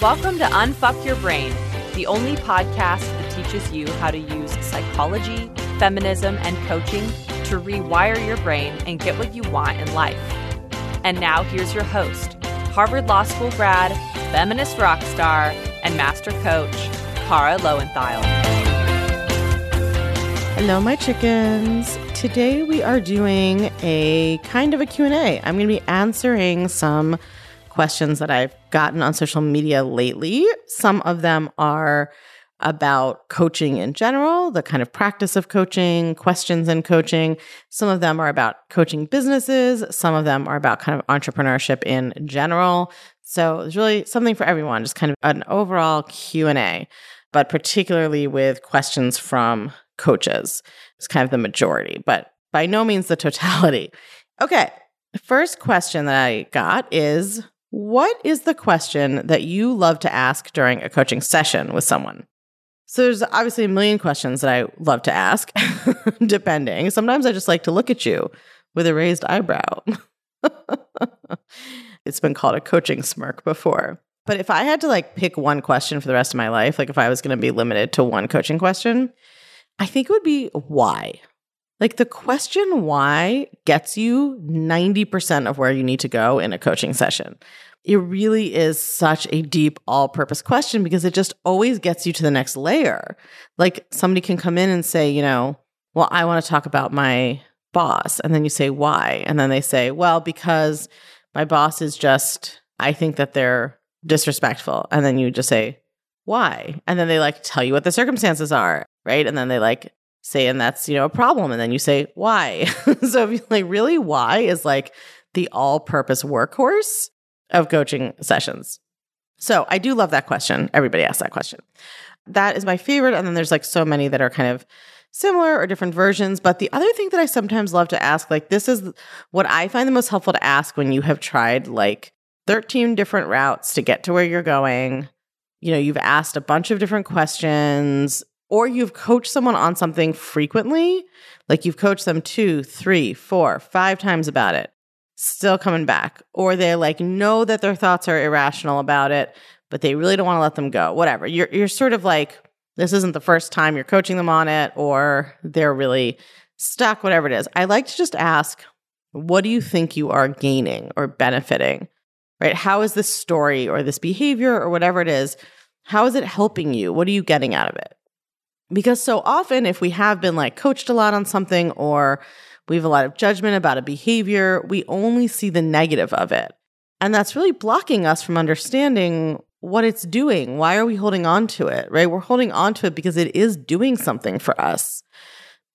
Welcome to Unfuck Your Brain, the only podcast that teaches you how to use psychology, feminism, and coaching to rewire your brain and get what you want in life. And now here's your host, Harvard Law School grad, feminist rock star, and master coach, Kara Loewentheil. Hello, my chickens. Today we are doing a kind of a Q&A. I'm going to be answering some questions that I've gotten on social media lately. Some of them are about coaching in general, the kind of practice of coaching, questions in coaching. Some of them are about coaching businesses. Some of them are about kind of entrepreneurship in general. So it's really something for everyone, just kind of an overall Q&A, but particularly with questions from coaches. It's kind of the majority, but by no means the totality. Okay. First question that I got is what is the question that you love to ask during a coaching session with someone? So there's obviously a million questions that I love to ask, depending. Sometimes I just like to look at you with a raised eyebrow. it's been called a coaching smirk before. But if I had to like pick one question for the rest of my life, like if I was going to be limited to one coaching question, I think it would be why. Like the question why gets you 90% of where you need to go in a coaching session. It really is such a deep, all purpose question because it just always gets you to the next layer. Like somebody can come in and say, you know, well, I want to talk about my boss. And then you say, why? And then they say, well, because my boss is just, I think that they're disrespectful. And then you just say, why? And then they like tell you what the circumstances are, right? And then they like say, and that's, you know, a problem. And then you say, why? so if you like, really, why is like the all purpose workhorse of coaching sessions. So I do love that question. Everybody asks that question. That is my favorite. And then there's like so many that are kind of similar or different versions. But the other thing that I sometimes love to ask, like this is what I find the most helpful to ask when you have tried like 13 different routes to get to where you're going. You know, you've asked a bunch of different questions or you've coached someone on something frequently, like you've coached them two, three, four, five times about it, still coming back, or they like know that their thoughts are irrational about it, but they really don't want to let them go. Whatever. You're you're sort of like this isn't the first time you're coaching them on it, or they're really stuck. Whatever it is, I like to just ask, what do you think you are gaining or benefiting? Right? How is this story or this behavior or whatever it is? How is it helping you? What are you getting out of it? Because so often, if we have been like coached a lot on something or we have a lot of judgment about a behavior, we only see the negative of it. And that's really blocking us from understanding what it's doing. Why are we holding on to it, right? We're holding on to it because it is doing something for us.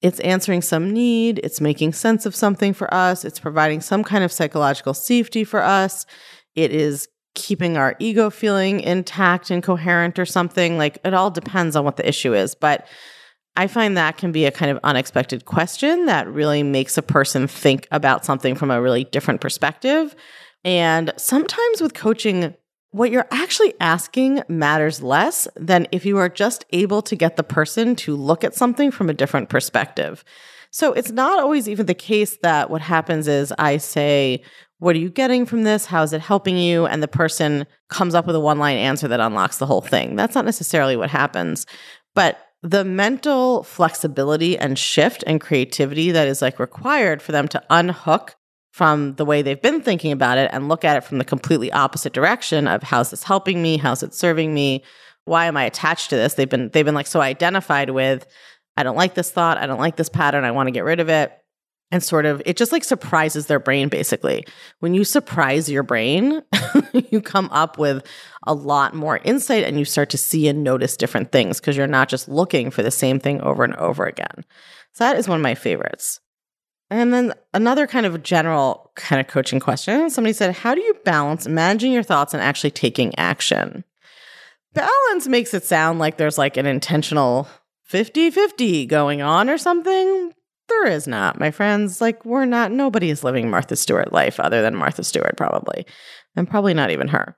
It's answering some need, it's making sense of something for us, it's providing some kind of psychological safety for us, it is keeping our ego feeling intact and coherent or something. Like it all depends on what the issue is. But I find that can be a kind of unexpected question that really makes a person think about something from a really different perspective. And sometimes with coaching, what you're actually asking matters less than if you are just able to get the person to look at something from a different perspective. So it's not always even the case that what happens is I say, what are you getting from this? How is it helping you? And the person comes up with a one line answer that unlocks the whole thing. That's not necessarily what happens. But the mental flexibility and shift and creativity that is like required for them to unhook from the way they've been thinking about it and look at it from the completely opposite direction of how's this helping me? How's it serving me? Why am I attached to this? They've been they've been like so identified with I don't like this thought, I don't like this pattern, I want to get rid of it and sort of it just like surprises their brain basically. When you surprise your brain, you come up with a lot more insight and you start to see and notice different things because you're not just looking for the same thing over and over again. So that is one of my favorites. And then another kind of general kind of coaching question. Somebody said, How do you balance managing your thoughts and actually taking action? Balance makes it sound like there's like an intentional 50 50 going on or something, there is not, my friends. Like, we're not, nobody is living Martha Stewart life other than Martha Stewart, probably, and probably not even her.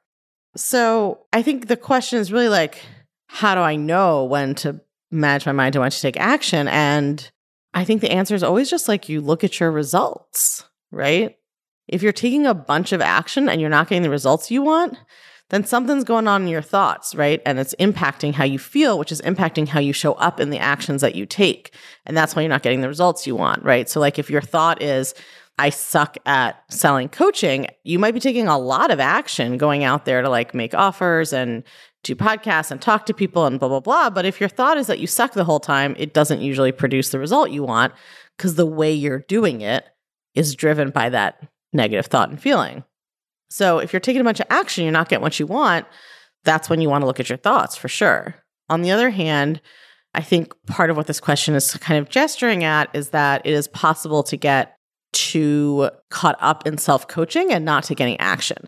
So I think the question is really like, how do I know when to manage my mind and when to take action? And I think the answer is always just like you look at your results, right? If you're taking a bunch of action and you're not getting the results you want, then something's going on in your thoughts, right? And it's impacting how you feel, which is impacting how you show up in the actions that you take. And that's why you're not getting the results you want, right? So, like, if your thought is, I suck at selling coaching, you might be taking a lot of action going out there to like make offers and do podcasts and talk to people and blah, blah, blah. But if your thought is that you suck the whole time, it doesn't usually produce the result you want because the way you're doing it is driven by that negative thought and feeling. So if you're taking a bunch of action, you're not getting what you want, that's when you want to look at your thoughts for sure. On the other hand, I think part of what this question is kind of gesturing at is that it is possible to get too caught up in self coaching and not to getting action.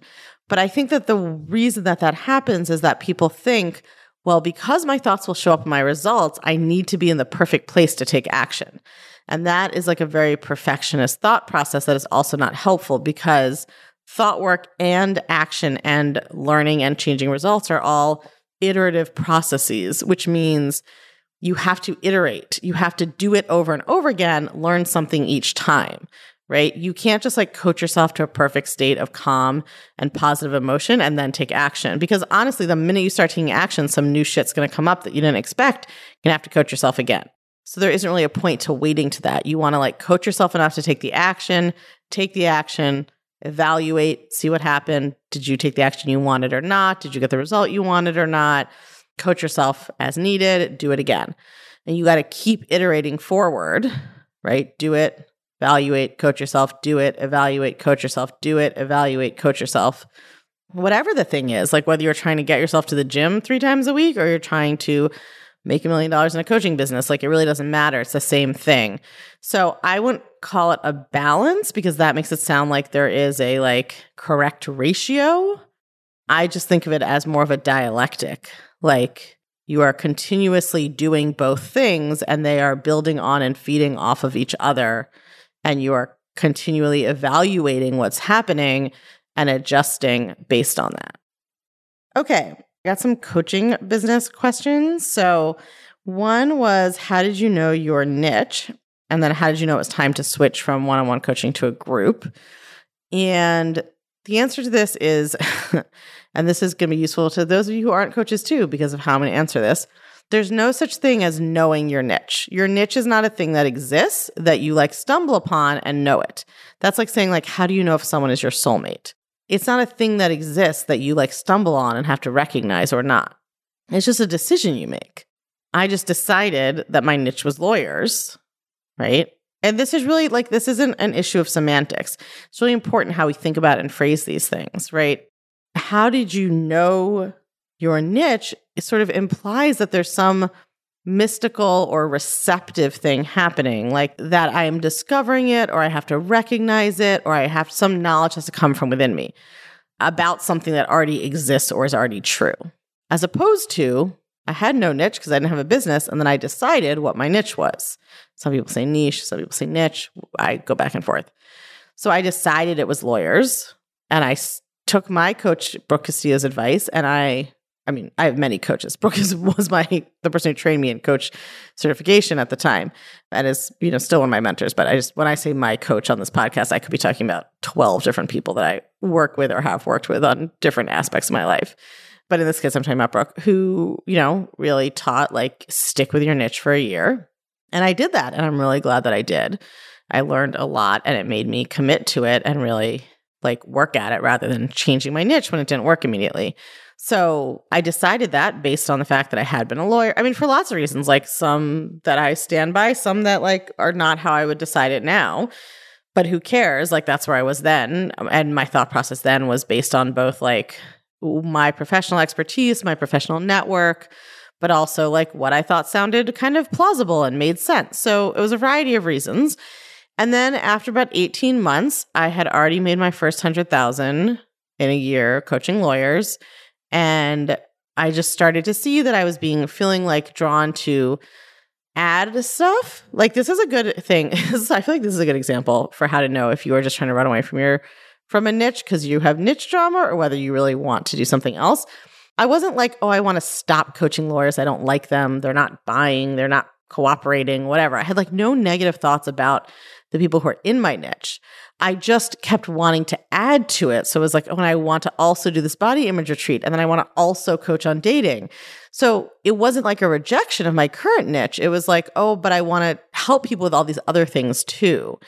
But I think that the reason that that happens is that people think, well, because my thoughts will show up in my results, I need to be in the perfect place to take action. And that is like a very perfectionist thought process that is also not helpful because thought work and action and learning and changing results are all iterative processes, which means you have to iterate. You have to do it over and over again, learn something each time, right? You can't just like coach yourself to a perfect state of calm and positive emotion and then take action. Because honestly, the minute you start taking action, some new shit's going to come up that you didn't expect. You're going to have to coach yourself again. So there isn't really a point to waiting to that. You want to like coach yourself enough to take the action, take the action, evaluate, see what happened. Did you take the action you wanted or not? Did you get the result you wanted or not? Coach yourself as needed, do it again. And you got to keep iterating forward, right? Do it, evaluate, coach yourself, do it, evaluate, coach yourself, do it, evaluate, coach yourself. Whatever the thing is, like whether you're trying to get yourself to the gym three times a week or you're trying to make a million dollars in a coaching business. Like it really doesn't matter. It's the same thing. So I wouldn't call it a balance because that makes it sound like there is a like correct ratio. I just think of it as more of a dialectic. Like you are continuously doing both things and they are building on and feeding off of each other. And you are continually evaluating what's happening and adjusting based on that. Okay, got some coaching business questions. So, one was how did you know your niche? And then how did you know it was time to switch from one on one coaching to a group? And the answer to this is, and this is going to be useful to those of you who aren't coaches too, because of how I'm going to answer this. There's no such thing as knowing your niche. Your niche is not a thing that exists that you like stumble upon and know it. That's like saying like how do you know if someone is your soulmate? It's not a thing that exists that you like stumble on and have to recognize or not. It's just a decision you make. I just decided that my niche was lawyers, right? And this is really like, this isn't an issue of semantics. It's really important how we think about and phrase these things, right? How did you know your niche? It sort of implies that there's some mystical or receptive thing happening, like that I am discovering it, or I have to recognize it, or I have some knowledge has to come from within me about something that already exists or is already true. As opposed to, I had no niche because I didn't have a business, and then I decided what my niche was. Some people say niche, some people say niche. I go back and forth. So I decided it was lawyers, and I took my coach Brooke Castillo's advice, and I I mean, I have many coaches. Brooke is, was my the person who trained me in coach certification at the time, and is you know still one of my mentors. But I just when I say my coach on this podcast, I could be talking about twelve different people that I work with or have worked with on different aspects of my life. But in this case, I'm talking about Brooke, who you know really taught like stick with your niche for a year, and I did that, and I'm really glad that I did. I learned a lot, and it made me commit to it and really like work at it rather than changing my niche when it didn't work immediately. So I decided that based on the fact that I had been a lawyer. I mean, for lots of reasons, like some that I stand by, some that like are not how I would decide it now. But who cares? Like that's where I was then. Um, and my thought process then was based on both like my professional expertise, my professional network, but also like what I thought sounded kind of plausible and made sense. So it was a variety of reasons. And then after about 18 months, I had already made my first 100,000 in a year coaching lawyers and I just started to see that I was being feeling like drawn to add stuff. Like this is a good thing. I feel like this is a good example for how to know if you are just trying to run away from your from a niche because you have niche drama or whether you really want to do something else. I wasn't like, oh, I want to stop coaching lawyers. I don't like them. They're not buying, they're not cooperating, whatever. I had like no negative thoughts about the people who are in my niche. I just kept wanting to add to it. So it was like, oh, and I want to also do this body image retreat. And then I want to also coach on dating. So it wasn't like a rejection of my current niche. It was like, oh, but I want to help people with all these other things too.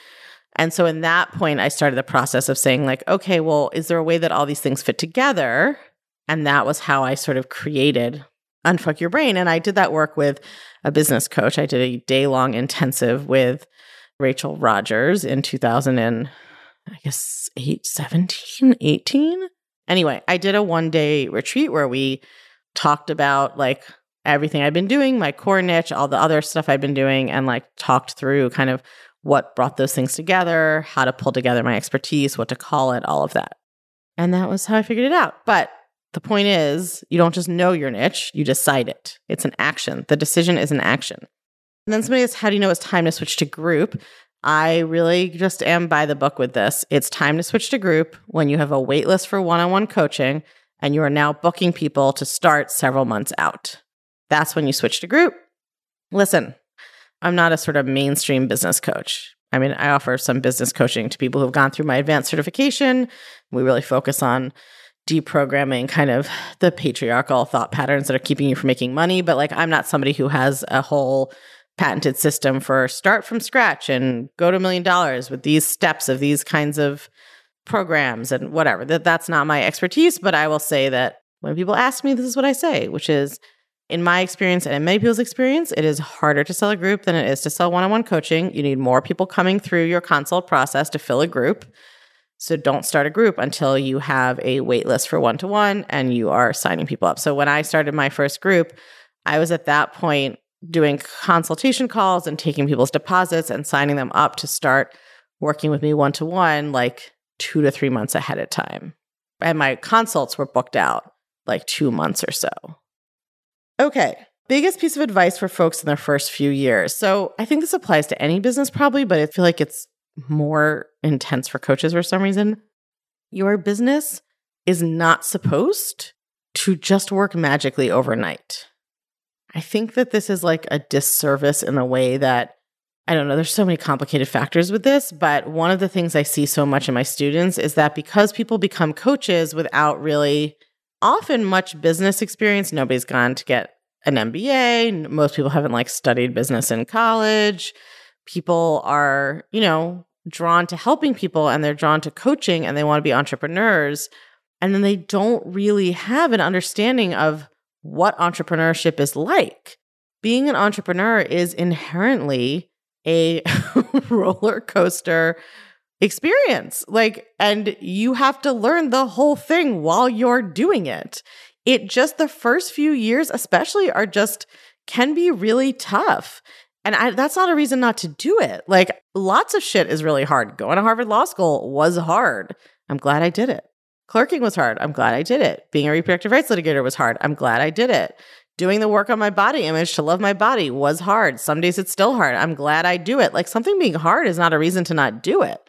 And so in that point, I started the process of saying, like, okay, well, is there a way that all these things fit together? And that was how I sort of created Unfuck Your Brain. And I did that work with a business coach. I did a day long intensive with Rachel Rogers in 2000 and I guess 8, 17, 18. Anyway, I did a one day retreat where we talked about like everything I've been doing, my core niche, all the other stuff I've been doing, and like talked through kind of what brought those things together, how to pull together my expertise, what to call it, all of that. And that was how I figured it out. But the point is, you don't just know your niche, you decide it. It's an action. The decision is an action. And then somebody asks, How do you know it's time to switch to group? I really just am by the book with this. It's time to switch to group when you have a wait list for one on one coaching and you are now booking people to start several months out. That's when you switch to group. Listen, I'm not a sort of mainstream business coach. I mean, I offer some business coaching to people who've gone through my advanced certification. We really focus on deprogramming kind of the patriarchal thought patterns that are keeping you from making money. But like, I'm not somebody who has a whole patented system for start from scratch and go to a million dollars with these steps of these kinds of programs and whatever. That that's not my expertise, but I will say that when people ask me, this is what I say, which is in my experience and in many people's experience, it is harder to sell a group than it is to sell one-on-one coaching. You need more people coming through your consult process to fill a group. So don't start a group until you have a wait list for one to one and you are signing people up. So when I started my first group, I was at that point doing consultation calls and taking people's deposits and signing them up to start working with me one to one like two to three months ahead of time. And my consults were booked out like two months or so. Okay. Biggest piece of advice for folks in their first few years. So I think this applies to any business probably, but I feel like it's more intense for coaches for some reason. Your business is not supposed to just work magically overnight. I think that this is like a disservice in the way that I don't know, there's so many complicated factors with this, but one of the things I see so much in my students is that because people become coaches without really often much business experience, nobody's gone to get an MBA, most people haven't like studied business in college people are, you know, drawn to helping people and they're drawn to coaching and they want to be entrepreneurs. And then they don't really have an understanding of what entrepreneurship is like. Being an entrepreneur is inherently a roller coaster experience. Like, and you have to learn the whole thing while you're doing it. It just, the first few years, especially, are just can be really tough. And I, that's not a reason not to do it. Like lots of shit is really hard. Going to Harvard Law School was hard. I'm glad I did it. Clerking was hard. I'm glad I did it. Being a reproductive rights litigator was hard. I'm glad I did it. Doing the work on my body image to love my body was hard. Some days it's still hard. I'm glad I do it. Like something being hard is not a reason to not do it.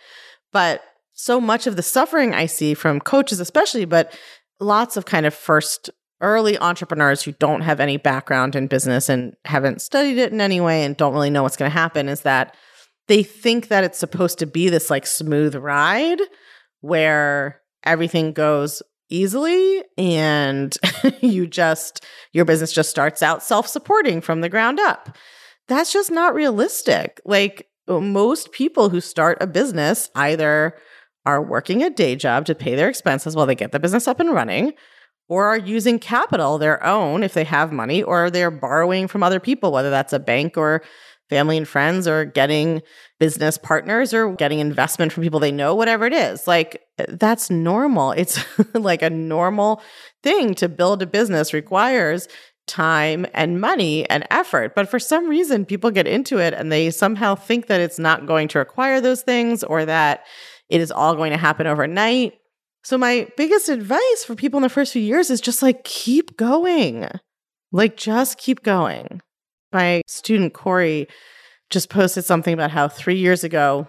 But so much of the suffering I see from coaches, especially, but lots of kind of first early entrepreneurs who don't have any background in business and haven't studied it in any way and don't really know what's going to happen is that they think that it's supposed to be this like smooth ride where everything goes easily and you just your business just starts out self-supporting from the ground up. That's just not realistic. Like uh, most people who start a business either are working a day job to pay their expenses while they get the business up and running or are using capital, their own, if they have money, or they're borrowing from other people, whether that's a bank or family and friends, or getting business partners or getting investment from people they know, whatever it is. Like, eh, that's normal. It's like a normal thing to build a business requires time and money and effort. But for some reason, people get into it and they somehow think that it's not going to require those things or that it is all going to happen overnight. So, my biggest advice for people in the first few years is just like keep going. Like, just keep going. My student, Corey, just posted something about how three years ago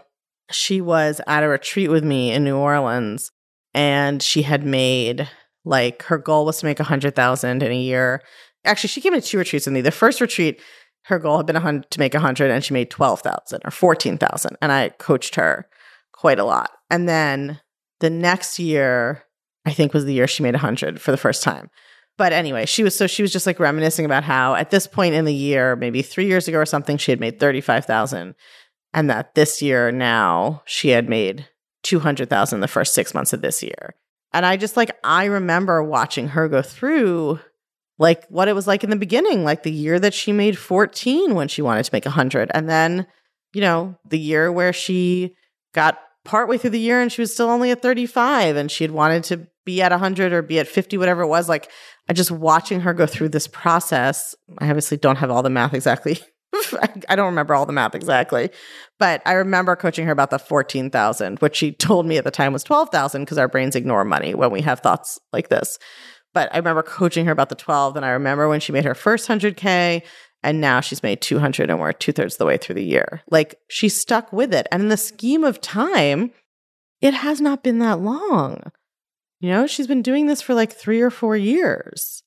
she was at a retreat with me in New Orleans and she had made like her goal was to make a hundred thousand in a year. Actually, she came to two retreats with me. The first retreat, her goal had been to make 100 and she made 12,000 or 14,000 and I coached her quite a lot. And then the next year I think was the year she made 100 for the first time. But anyway, she was so she was just like reminiscing about how at this point in the year, maybe 3 years ago or something, she had made 35,000 and that this year now she had made 200,000 the first 6 months of this year. And I just like I remember watching her go through like what it was like in the beginning, like the year that she made 14 when she wanted to make a 100 and then, you know, the year where she got partway through the year and she was still only at 35 and she had wanted to be at 100 or be at 50 whatever it was like I just watching her go through this process. I obviously don't have all the math exactly. I don't remember all the math exactly, but I remember coaching her about the 14,000, which she told me at the time was 12,000 because our brains ignore money when we have thoughts like this. But I remember coaching her about the 12, and I remember when she made her first 100K, and now she's made 200 and we're two thirds the way through the year. Like she stuck with it. And in the scheme of time, it has not been that long. You know, she's been doing this for like three or four years.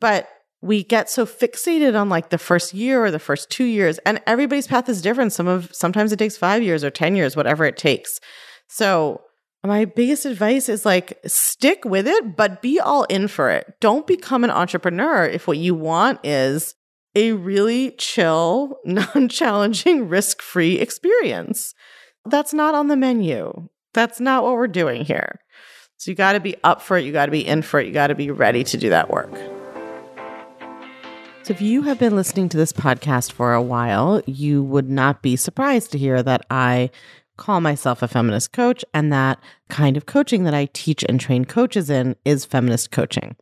But we get so fixated on like the first year or the first two years, and everybody's path is different. Some of sometimes it takes five years or 10 years, whatever it takes. So my biggest advice is like stick with it, but be all in for it. Don't become an entrepreneur if what you want is a really chill, non challenging, risk free experience. That's not on the menu. That's not what we're doing here. So you got to be up for it. You got to be in for it. You got to be ready to do that work. So, if you have been listening to this podcast for a while, you would not be surprised to hear that I call myself a feminist coach, and that kind of coaching that I teach and train coaches in is feminist coaching.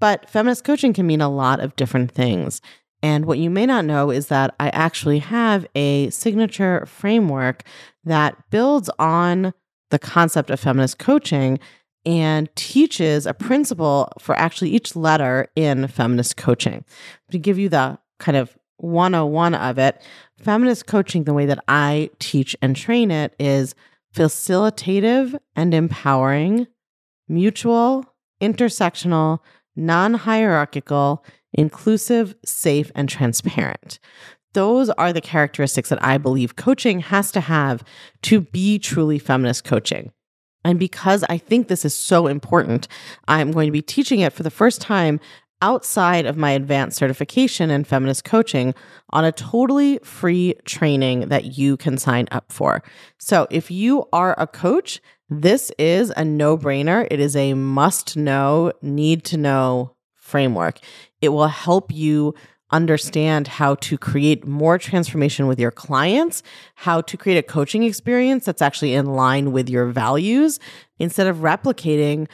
But feminist coaching can mean a lot of different things. And what you may not know is that I actually have a signature framework that builds on the concept of feminist coaching and teaches a principle for actually each letter in feminist coaching. To give you the kind of 101 of it, feminist coaching, the way that I teach and train it, is facilitative and empowering, mutual, intersectional, non hierarchical, inclusive, safe, and transparent. Those are the characteristics that I believe coaching has to have to be truly feminist coaching. And because I think this is so important, I'm going to be teaching it for the first time outside of my advanced certification in feminist coaching on a totally free training that you can sign up for. So if you are a coach, this is a no brainer. It is a must know, need to know framework. It will help you understand how to create more transformation with your clients, how to create a coaching experience that's actually in line with your values instead of replicating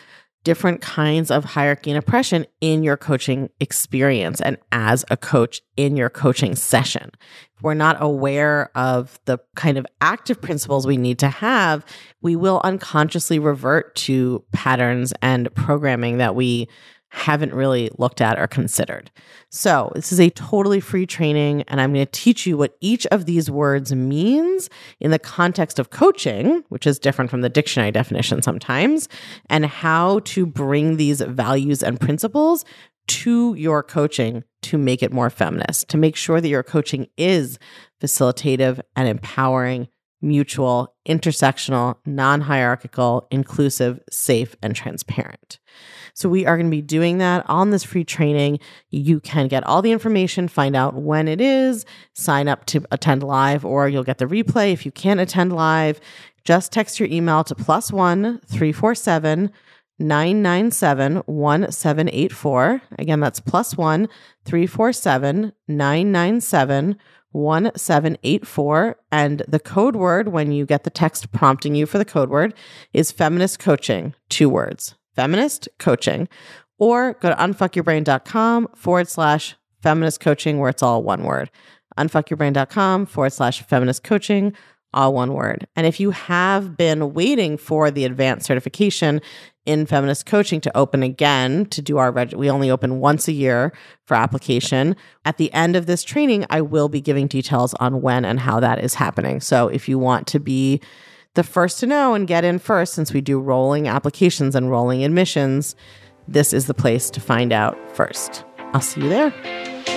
different kinds of hierarchy and oppression in your coaching experience and as a coach in your coaching session. If we're not aware of the kind of active principles we need to have, we will unconsciously revert to patterns and programming that we haven't really looked at or considered. So, this is a totally free training, and I'm going to teach you what each of these words means in the context of coaching, which is different from the dictionary definition sometimes, and how to bring these values and principles to your coaching to make it more feminist, to make sure that your coaching is facilitative and empowering mutual, intersectional, non hierarchical, inclusive, safe, and transparent. So, we are going to be doing that on this free training. You can get all the information, find out when it is, sign up to attend live, or you'll get the replay if you can't attend live. Just text your email to plus one 347 997 1784. Again, that's plus one 347 997 1784. And the code word, when you get the text prompting you for the code word, is feminist coaching, two words, feminist coaching. Or go to unfuckyourbrain.com forward slash feminist coaching, where it's all one word. Unfuckyourbrain.com forward slash feminist coaching all one word. And if you have been waiting for the advanced certification in feminist coaching to open again to do our reg- we only open once a year for application. At the end of this training, I will be giving details on when and how that is happening. So if you want to be the first to know and get in first since we do rolling applications and rolling admissions, this is the place to find out first. I'll see you there.